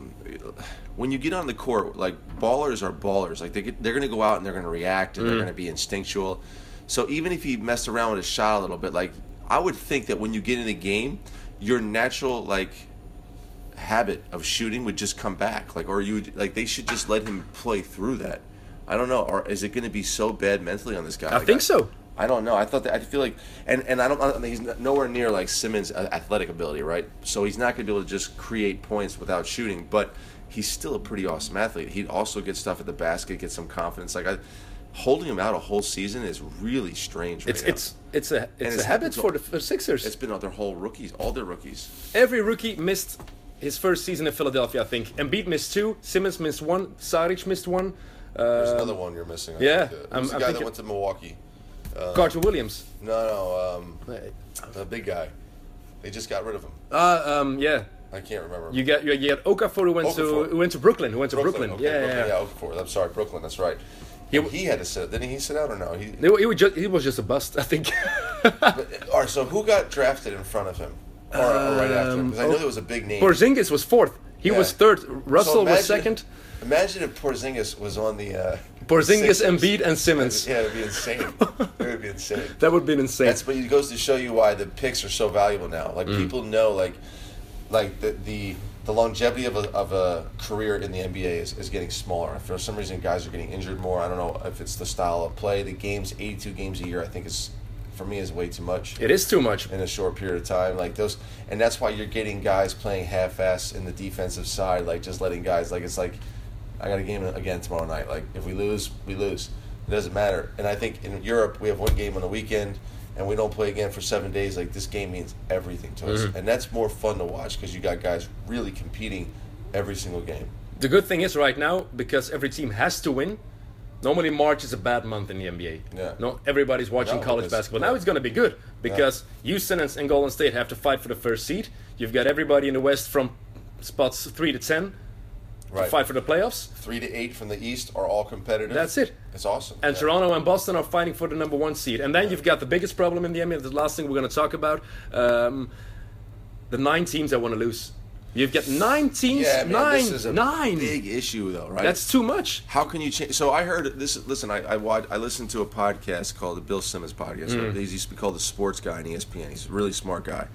when you get on the court, like ballers are ballers. Like they get, they're going to go out and they're going to react and they're going to be instinctual. So even if he messed around with his shot a little bit, like I would think that when you get in the game, your natural like habit of shooting would just come back. Like or you like they should just let him play through that. I don't know. Or is it going to be so bad mentally on this guy? I Like, think so. I don't know. I thought that I feel like, and and I don't. I mean, he's nowhere near like Simmons' athletic ability, right? So he's not going to be able to just create points without shooting. But he's still a pretty awesome athlete. He'd also get stuff at the basket, get some confidence. Like I, holding him out a whole season is really strange. Right It's now. it's it's a it's, it's a habit for the for Sixers. it's been their whole rookies, all their rookies. Every rookie missed his first season in Philadelphia. I think Embiid missed two, Simmons missed one, Saric missed one, There's uh, another one you're missing. I yeah, think. Uh, I'm- Who's the I'm guy thinking- that went to Milwaukee? Carter Williams. No, no, um, the big guy. They just got rid of him. Uh, um, yeah. I can't remember. You got you, you got Okafor who went Okafor. to who went to Brooklyn. Who went to Brooklyn. Okay, Yeah, Brooklyn, yeah, yeah. Okafor. I'm sorry, Brooklyn. That's right. He- He, he had to sit. Didn't he sit out or no? He, He, he, was just, he was just a bust, I think. but, all right. So who got drafted in front of him, or, or right after him? Because I know oh, there was a big name. Porzingis was fourth. He Yeah. was third. So Russell was second. Imagine if Porzingis was on the. Uh, Porzingis, Sixers. Embiid, and Simmons. Yeah, it would be insane. it would be insane. That would be insane. That's but it goes to show you why the picks are so valuable now. Like Mm. people know like like the the, the longevity of a, of a career in the NBA is, is getting smaller. For some reason guys are getting injured more. I don't know if it's the style of play. The games 82 games a year I think is for me is way too much it is too much. in a short period of time. Like those and that's why you're getting guys playing half ass in the defensive side like just letting guys like it's like I got a game again tomorrow night. Like if we lose, we lose. It doesn't matter. And I think in Europe we have one game on the weekend, and we don't play again for seven days. Like this game means everything to us, mm-hmm. and that's more fun to watch because you got guys really competing every single game. The good thing is right now because every team has to win. Normally March is a bad month in the NBA. Yeah. No, everybody's watching No, college basketball. Now it's going to be good because Houston and, and Golden State have to fight for the first seed. You've got everybody in the West from spots three to ten to fight for the playoffs. Three to eight from the East are all competitive. That's it. It's awesome. And Yeah. Toronto and Boston are fighting for the number one seed. And then you've got the biggest problem in the NBA, the last thing we're going to talk about um, the nine teams that want to lose. You've got nine teams. Yeah, man, nine. this is a nine. Big issue though, right? That's too much. How can you change? So I heard this. Listen, I I, watched, I listened to a podcast called the Bill Simmons podcast. Mm. He used to be called the Sports Guy on ESPN. He's a really smart guy,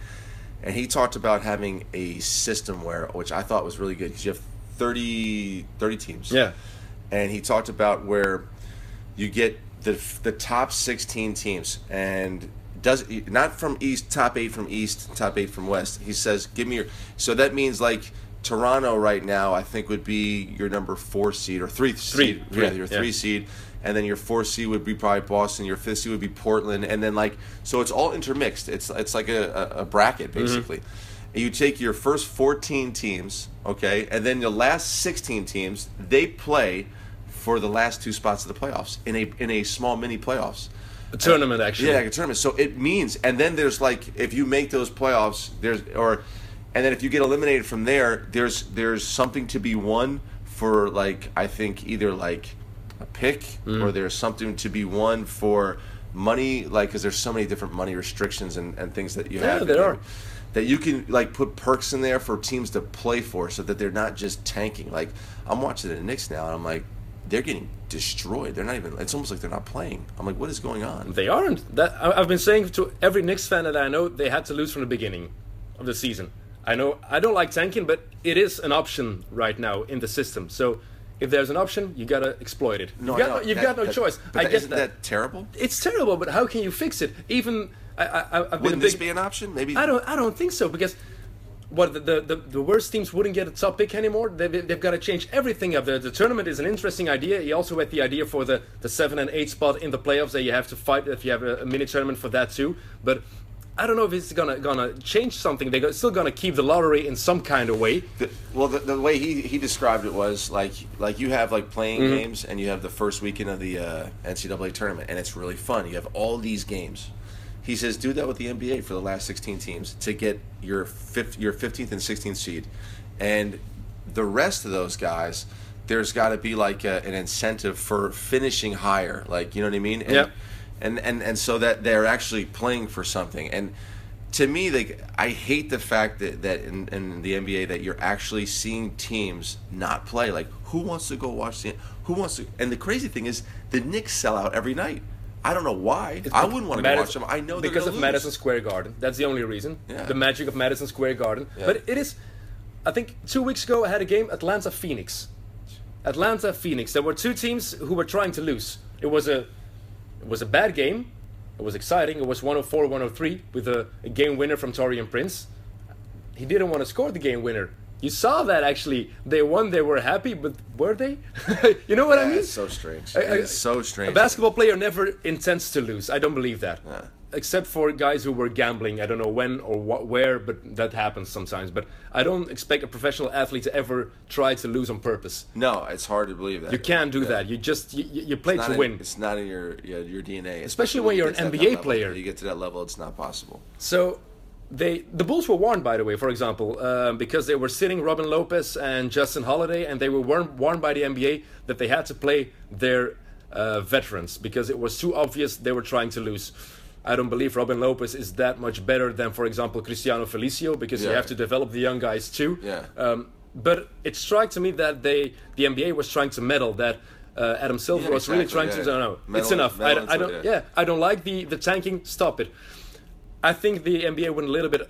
and he talked about having a system where, which I thought was really good, because you have 30, 30 teams. Yeah. and he talked about where you get the the top 16 teams and does not from east top 8 from east top 8 from west he says give me your so that means like Toronto right now I think would be your number 4 seed or 3 seed Three, yeah your 3 yeah. seed and then your 4 seed would be probably Boston your 5th seed would be Portland and then like so it's all intermixed it's it's like a, a, bracket Mm-hmm. basically and you take your first 14 teams, okay, and then the last 16 teams, they play for the last two spots of the playoffs in a in a small mini playoffs. A tournament, actually. Yeah, like a tournament. So it means, and then there's like if you make those playoffs, there's or, and then if you get eliminated from there, there's there's something to be won for like I think either like a pick Mm. or there's something to be won for money, like because there's so many different money restrictions and, and things that you Yeah, have. there are. That you can like put perks in there for teams to play for, so that they're not just tanking. Like I'm watching the Knicks now, and I'm like, they're getting destroyed. They're not even. It's almost like they're not playing. I'm like, what is going on? They aren't. That I've been saying to every Knicks fan that I know, they had to lose from the beginning of the season. I know I don't like tanking, but it is an option right now in the system. So if there's an option, you gotta exploit it. No, you've got, no, you've That- got no that- choice. I that, isn't that. terrible? It's terrible, but how can you fix it? Even I, I, I've been Wouldn't a this be an option? Maybe I don't. I don't think so because what the the, the, the worst teams wouldn't get a top pick anymore. They've, they've got to change everything up there. The tournament is an interesting idea. He also had the idea for the, the seven and eight spot in the playoffs that you have to fight if you have a, a mini tournament for that too. But I don't know if it's gonna gonna change something. They're still gonna keep the lottery in some kind of way. The, well, the, the way he, he described it was like like you have like playing Mm-hmm. games and you have the first weekend of the uh, NCAA tournament and it's really fun. You have all these games. He says do that with the NBA for the last 16 teams to get your fifth, your 15th and 16th seed, and the rest of those guys there's got to be like a, an incentive for finishing higher. Like you know what I mean? And, Yeah. And and and so that they're actually playing for something. And to me, like I hate the fact that that in, in the NBA that you're actually seeing teams not play. Like who wants to go watch the? Who wants to? And the crazy thing is, the Knicks sell out every night. I don't know why. I wouldn't want to Madison- watch them. I know because of lose. Madison Square Garden. That's the only reason. Yeah. The magic of Madison Square Garden. Yeah. But it is. I think two weeks ago I had a game Atlanta Phoenix. Atlanta Phoenix. There were two teams who were trying to lose. It was a it was a bad game. It was exciting. It was 104-103 with a, a game winner from Taurean Prince. He didn't want to score the game winner. You saw that actually. They won. They were happy, but were they? you know what I mean? it's so strange. I- I- it's so strange. A basketball player never intends to lose. I don't believe that. Yeah. Except for guys who were gambling. I don't know when or what, where, but that happens sometimes. But I don't expect a professional athlete to ever try to lose on purpose. No, it's hard to believe that. You can't do Yeah. that. You just you, you play to in- win. it's not in your yeah, your DNA. Especially when you you're an NBA level. player. You get to that level, it's not possible. So they the Bulls were warned, by the way, for example, um, because they were sitting Robin Lopez and Justin Holiday, and they were warned, warned by the NBA that they had to play their uh, veterans because it was too obvious they were trying to lose. I don't believe Robin Lopez is that much better than, for example, Cristiano Felicio because you have to develop the young guys too. Yeah. Um, but it struck to me that they the NBA was trying to meddle that. Uh, Adam Silver Yeah, was really exactly, trying to yeah. no, no, Meddle- it's enough. I, don't- I don't. it, yeah. yeah. I don't like the the tanking. Stop it. I think the NBA went a little bit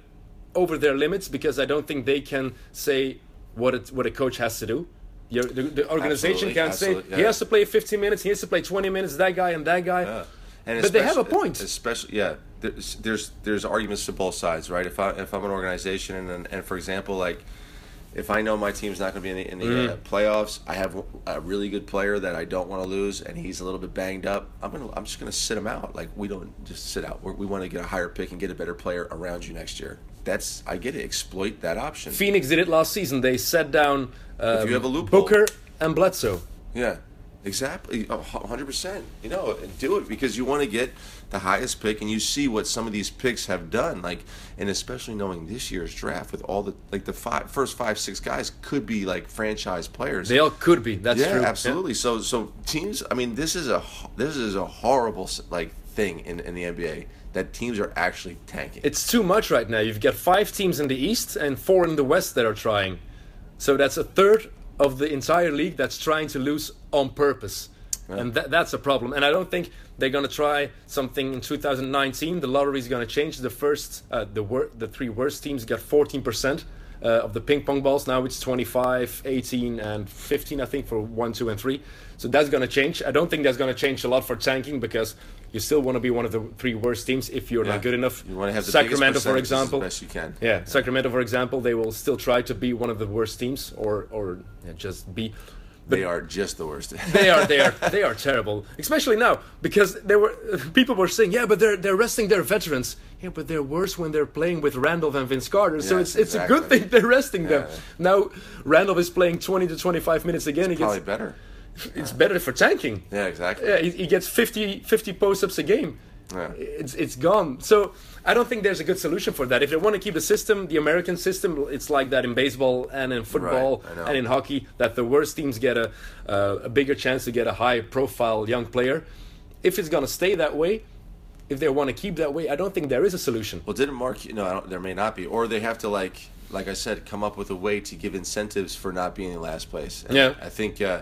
over their limits because I don't think they can say what it, what a coach has to do. Your, the, the organization can't say absolutely, he has to play 15 minutes, he has to play 20 minutes, that guy and that guy. Yeah. And But they have a point. Especially, yeah. There's, there's there's arguments to both sides, right? If I if I'm an organization and and for example, like if I know my team's not going to be in the, in the Mm-hmm. uh, playoffs, I have a really good player that I don't want to lose, and he's a little bit banged up. I'm gonna I'm just gonna sit him out. Like we don't just sit out. We're, we want to get a higher pick and get a better player around you next year. That's I get it. Exploit that option. Phoenix did it last season. They set down um, you have a loophole. Booker and Bledsoe. Yeah, exactly. A hundred percent. You know, do it because you want to get the highest pick, and you see what some of these picks have done. Like, and especially knowing this year's draft with all the like the five, first five, six guys could be like franchise players. They all could be. That's yeah, true. absolutely. So, so teams. I mean, this is a this is a horrible like thing in, in the NBA that teams are actually tanking. It's too much right now. You've got five teams in the East and four in the West that are trying. So that's a third of the entire league that's trying to lose on purpose. And that, that's a problem. And I don't think they're going to try something in 2019. The lottery is going to change. The first, uh, the wor- the three worst teams got 14% uh, of the ping pong balls. Now it's 25, 18, and 15, I think, for one, two, and three. So that's going to change. I don't think that's going to change a lot for tanking because you still want to be one of the three worst teams if you're Yeah. not good enough. You want to have the Sacramento, for example. best you can. Yeah, Sacramento, for example, they will still try to be one of the worst teams, or or yeah, just be. They are just the worst. They are they are they are terrible, especially now because there were people were saying, yeah, but they're they're resting their veterans. Yeah, but they're worse when they're playing with Randolph and Vince Carter. so Yes, it's it's a good thing they're resting them. Now Randolph is playing 20 to 25 minutes again. He Probably gets better. it's better for tanking. Yeah, exactly. Yeah, he, he gets 50, 50 post-ups a game. Yeah. It's it's gone. So I don't think there's a good solution for that. If they want to keep the system, the American system, it's like that in baseball and in football know. and in hockey. That the worst teams get a uh, a bigger chance to get a high-profile young player. If it's gonna stay that way, if they want to keep that way, I don't think there is a solution. Well, didn't Mark? No, I don't, there may not be, or they have to like, like I said, come up with a way to give incentives for not being in last place. And Yeah. I think uh,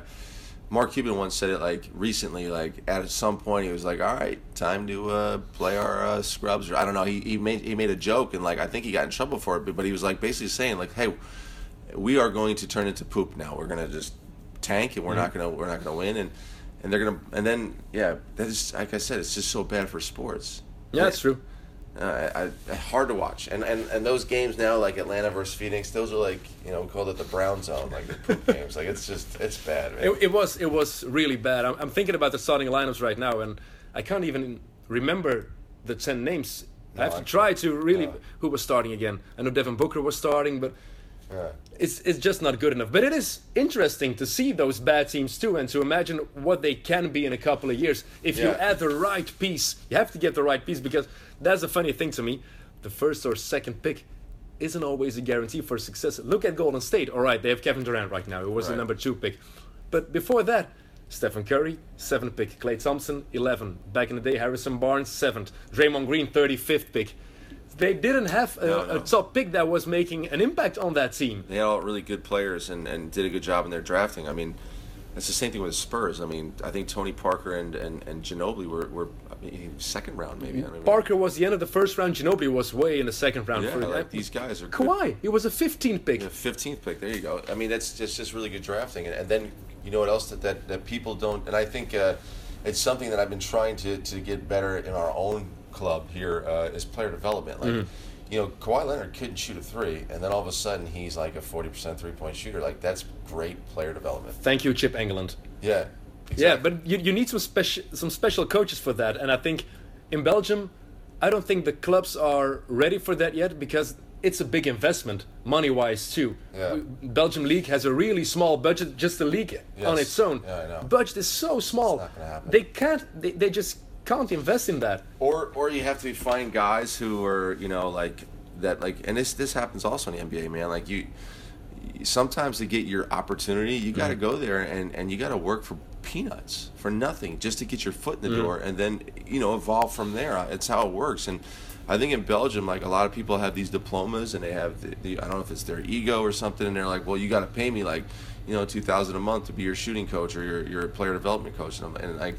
Mark Cuban once said it like recently, like at some point he was like, "All right, time to uh, play our uh, scrubs." Or I don't know. He, he made he made a joke and like I think he got in trouble for it, but, but he was like basically saying like, "Hey, we are going to turn into poop now. We're gonna just tank and we're not gonna we're not gonna win and." And they're gonna, and then yeah, that is like I said, it's just so bad for sports. Yeah, that's true. Uh, I, I, hard to watch, and, and and those games now, like Atlanta versus Phoenix, those are like you know we called it the brown zone, like the poop games. Like it's just it's bad. It, it was it was really bad. I'm, I'm thinking about the starting lineups right now, and I can't even remember the ten names. I have No, to I try to really No. who was starting again. I know Devin Booker was starting, but Yeah. it's it's just not good enough. But it is interesting to see those bad teams too, and to imagine what they can be in a couple of years if you add the right piece. You have to get the right piece because that's a funny thing to me. The first or second pick isn't always a guarantee for success. Look at Golden State. All right, they have Kevin Durant right now. It was the number two pick. But before that, Stephen Curry, seventh pick. Klay Thompson, 11. Back in the day, Harrison Barnes, seventh. Draymond Green, 35th pick. They didn't have a, No, no. a top pick that was making an impact on that team. They had all really good players and, and did a good job in their drafting. I mean, it's the same thing with the Spurs. I mean, I think Tony Parker and, and, and Ginobili were, were I mean, second round maybe. I mean, Parker was the end of the first round. Ginobili was way in the second round. Yeah, for like these guys are good. Kawhi, he was a 15th pick. The fifteenth pick. There you go. I mean, that's just just really good drafting, and, and then you know what else that, that, that people don't. And I think uh, it's something that I've been trying to, to get better in our own club here uh, is player development. Like, Mm-hmm. You know, Kawhi Leonard couldn't shoot a three, and then all of a sudden he's like a forty percent three point shooter. Like that's great player development. Thank you, Chip Engelland. Yeah. Yeah, but you, you need some special some special coaches for that, and I think in Belgium, I don't think the clubs are ready for that yet because it's a big investment money wise too. Yeah. Belgium league has a really small budget, just the league on its own. Yeah, I know. Budget is so small. not gonna happen. They can't. They, they just can't invest in that. or or you have to find guys who are you know like that like and this this happens also in the NBA man. Like you sometimes to get your opportunity you got to mm-hmm. go there and and you got to work for peanuts for nothing just to get your foot in the mm-hmm. door and then you know evolve from there. Uh, it's how it works. And I think in Belgium, like a lot of people have these diplomas, and they have the, the I don't know if it's their ego or something, and they're like, well, you got to pay me like, you know, two thousand a month to be your shooting coach or your your player development coach, and, I'm, and like,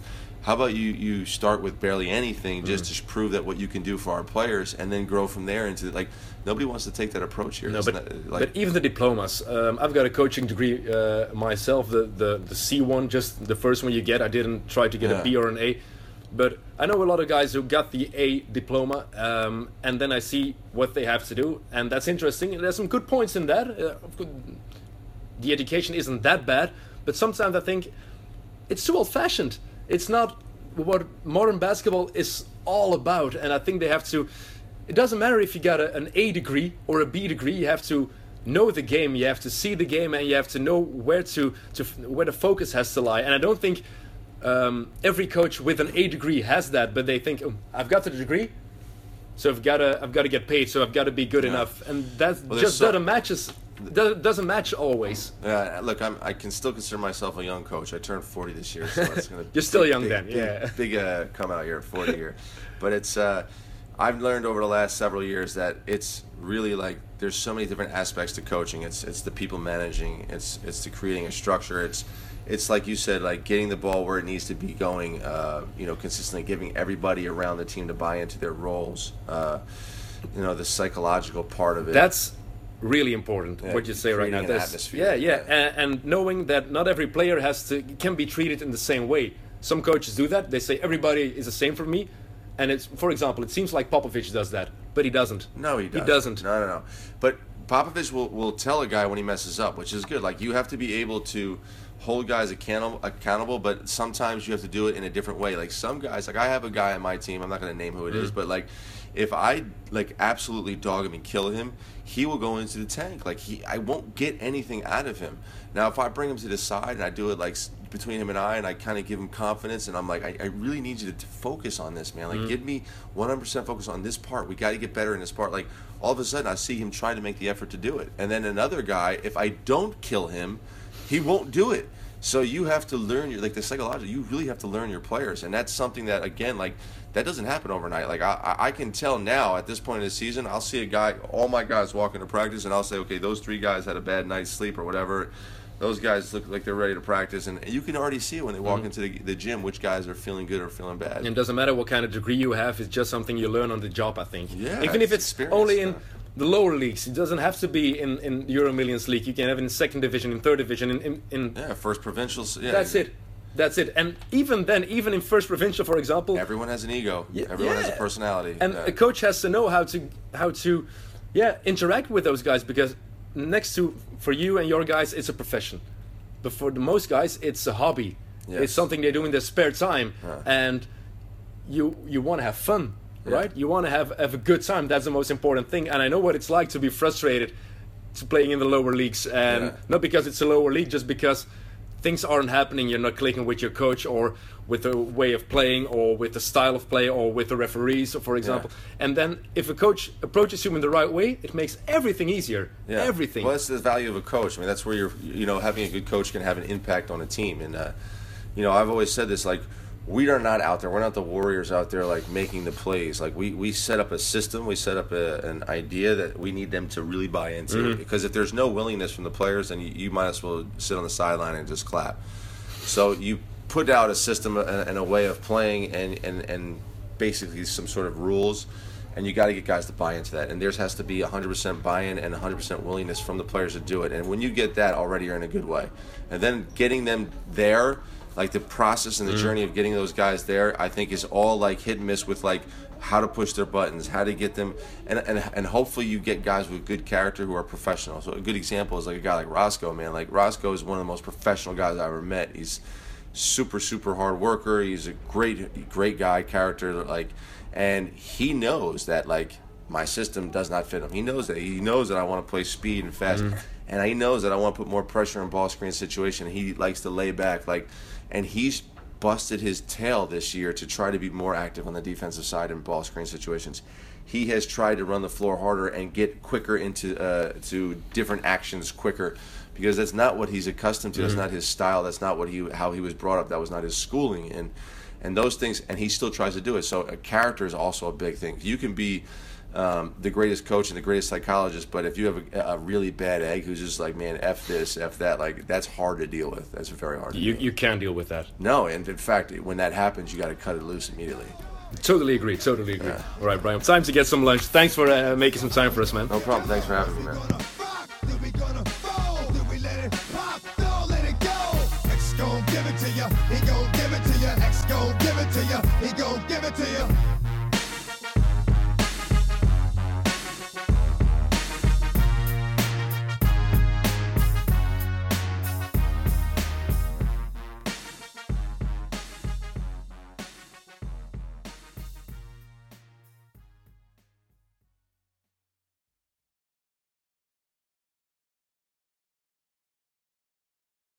how about you you start with barely anything just to prove that what you can do for our players, and then grow from there into like nobody wants to take that approach here. No, but, not- like, but even the diplomas. Um, I've got a coaching degree uh, myself, the, the the C one, just the first one you get. I didn't try to get Yeah. a B or an A, but I know a lot of guys who got the A diploma, um, and then I see what they have to do, and that's interesting. And there's some good points in that. Uh, the education isn't that bad, but sometimes I think it's too old fashioned. It's not what modern basketball is all about, and I think they have to. It doesn't matter if you got a, an A degree or a B degree. You have to know the game. You have to see the game, and you have to know where to to where the focus has to lie. And I don't think um, every coach with an A degree has that, but they think, "Um, I've got the degree, so I've got to I've got to get paid, so I've got to be good enough, and that there's just so- doesn't matches. Doesn't doesn't match always. Yeah, look, I'm, I can still consider myself a young coach. I turned 40 this year, so it's gonna. You're still big, young big, then, yeah. Big uh, come out here at 40 year, but it's. Uh, I've learned over the last several years that it's really like there's so many different aspects to coaching. It's it's the people managing. It's it's the creating a structure. It's it's like you said, like getting the ball where it needs to be going. Uh, you know, consistently giving everybody around the team to buy into their roles. Uh, you know, the psychological part of it. That's really important. Yeah, what you say right now. an That's- atmosphere, Yeah, yeah. And, and knowing that not every player has to can be treated in the same way. Some coaches do that. They say everybody is the same for me, and it's for example, it seems like Popovich does that, but he doesn't. No, he doesn't. He doesn't. No, no, no. But Popovich will, will tell a guy when he messes up, which is good. Like you have to be able to hold guys accountable, accountable, but sometimes you have to do it in a different way. Like some guys, like I have a guy on my team. I'm not going to name who it is, mm-hmm. but like if I like absolutely dog him and kill him, he will go into the tank. Like he, I won't get anything out of him. Now, if I bring him to the side and I do it like between him and I, and I kind of give him confidence, and I'm like, I, I really need you to, to focus on this, man. Like, mm. give me 100% focus on this part. We got to get better in this part. Like, all of a sudden, I see him trying to make the effort to do it, and then another guy, if I don't kill him, he won't do it. So you have to learn your like the psychological. You really have to learn your players, and that's something that again, like that doesn't happen overnight. Like I, I can tell now at this point in the season, I'll see a guy, all my guys walk into practice, and I'll say, okay, those three guys had a bad night's sleep or whatever. Those guys look like they're ready to practice, and you can already see it when they walk mhm. into the, the gym which guys are feeling good or feeling bad. And it doesn't matter what kind of degree you have. It's just something you learn on the job. I think. Yeah, Even if it's it's only in the lower leagues, it doesn't have to be in in EuroMillions League. You can have it in second division, in third division, in in, in yeah, first provincials. Yeah, That's it. That's it. And even then, even in first provincial, for example, Everyone has an ego. Yeah, Everyone has a personality. and Yeah. a coach has to know how to how to, yeah, interact with those guys because next to for you and your guys, it's a profession. But for the most guys, it's a hobby. Yes. It's something they do in their spare time, Yeah. and you you want to have fun, Yeah. right? You want to have have a good time. That's the most important thing. And I know what it's like to be frustrated to playing in the lower leagues, and Yeah. not because it's a lower league, just because things aren't happening, you're not clicking with your coach or with the way of playing or with the style of play or with the referees, for example. And then if a coach approaches you in the right way, it makes everything easier. Yeah. Everything. Well, that's the value of a coach. I mean, that's where you're, you know, having a good coach can have an impact on a team. And, uh, you know, I've always said this, like, we are not out there. We're not the warriors out there, like, making the plays. Like, we, we set up a system, we set up a, an idea that we need them to really buy into. Mm-hmm. Because if there's no willingness from the players, then you, you might as well sit on the sideline and just clap. So you put out a system and a way of playing and, and, and basically some sort of rules, and you got to get guys to buy into that. And there has to be 100% buy-in and 100% willingness from the players to do it. And when you get that, already you're in a good way. And then getting them there, like the process and the journey of getting those guys there, I think is all like hit and miss with like how to push their buttons, how to get them, and, and and hopefully you get guys with good character who are professional. So a good example is like a guy like Roscoe, man. Like Roscoe is one of the most professional guys I ever met. He's super super hard worker. He's a great great guy, character like, and he knows that like my system does not fit him. He knows that. He knows that I want to play speed and fast, mm-hmm. and he knows that I want to put more pressure in ball screen situation. He likes to lay back like, and he's busted his tail this year to try to be more active on the defensive side in ball screen situations. He has tried to run the floor harder and get quicker into uh, to different actions quicker because that's not what he's accustomed to. That's not his style. That's not what he how he was brought up. That was not his schooling and and those things. And he still tries to do it. So a character is also a big thing. You can be um, the greatest coach and the greatest psychologist, but if you have a, a really bad egg who's just like, man, f this, f that, like that's hard to deal with. That's very hard. To you, deal you with. can't deal with that. no, and in fact, when that happens, you got to cut it loose immediately. Totally agree. Totally agree. All right, Brian. Time to get some lunch. Thanks for uh, making some time for us, man. No problem. Thanks for having me, man. gonna rock? Then we gonna roll? Then we let it pop? Don't let it go. X gon' give it to ya. He gon' give it to ya. X gon' give it to ya. He gon' give it to ya.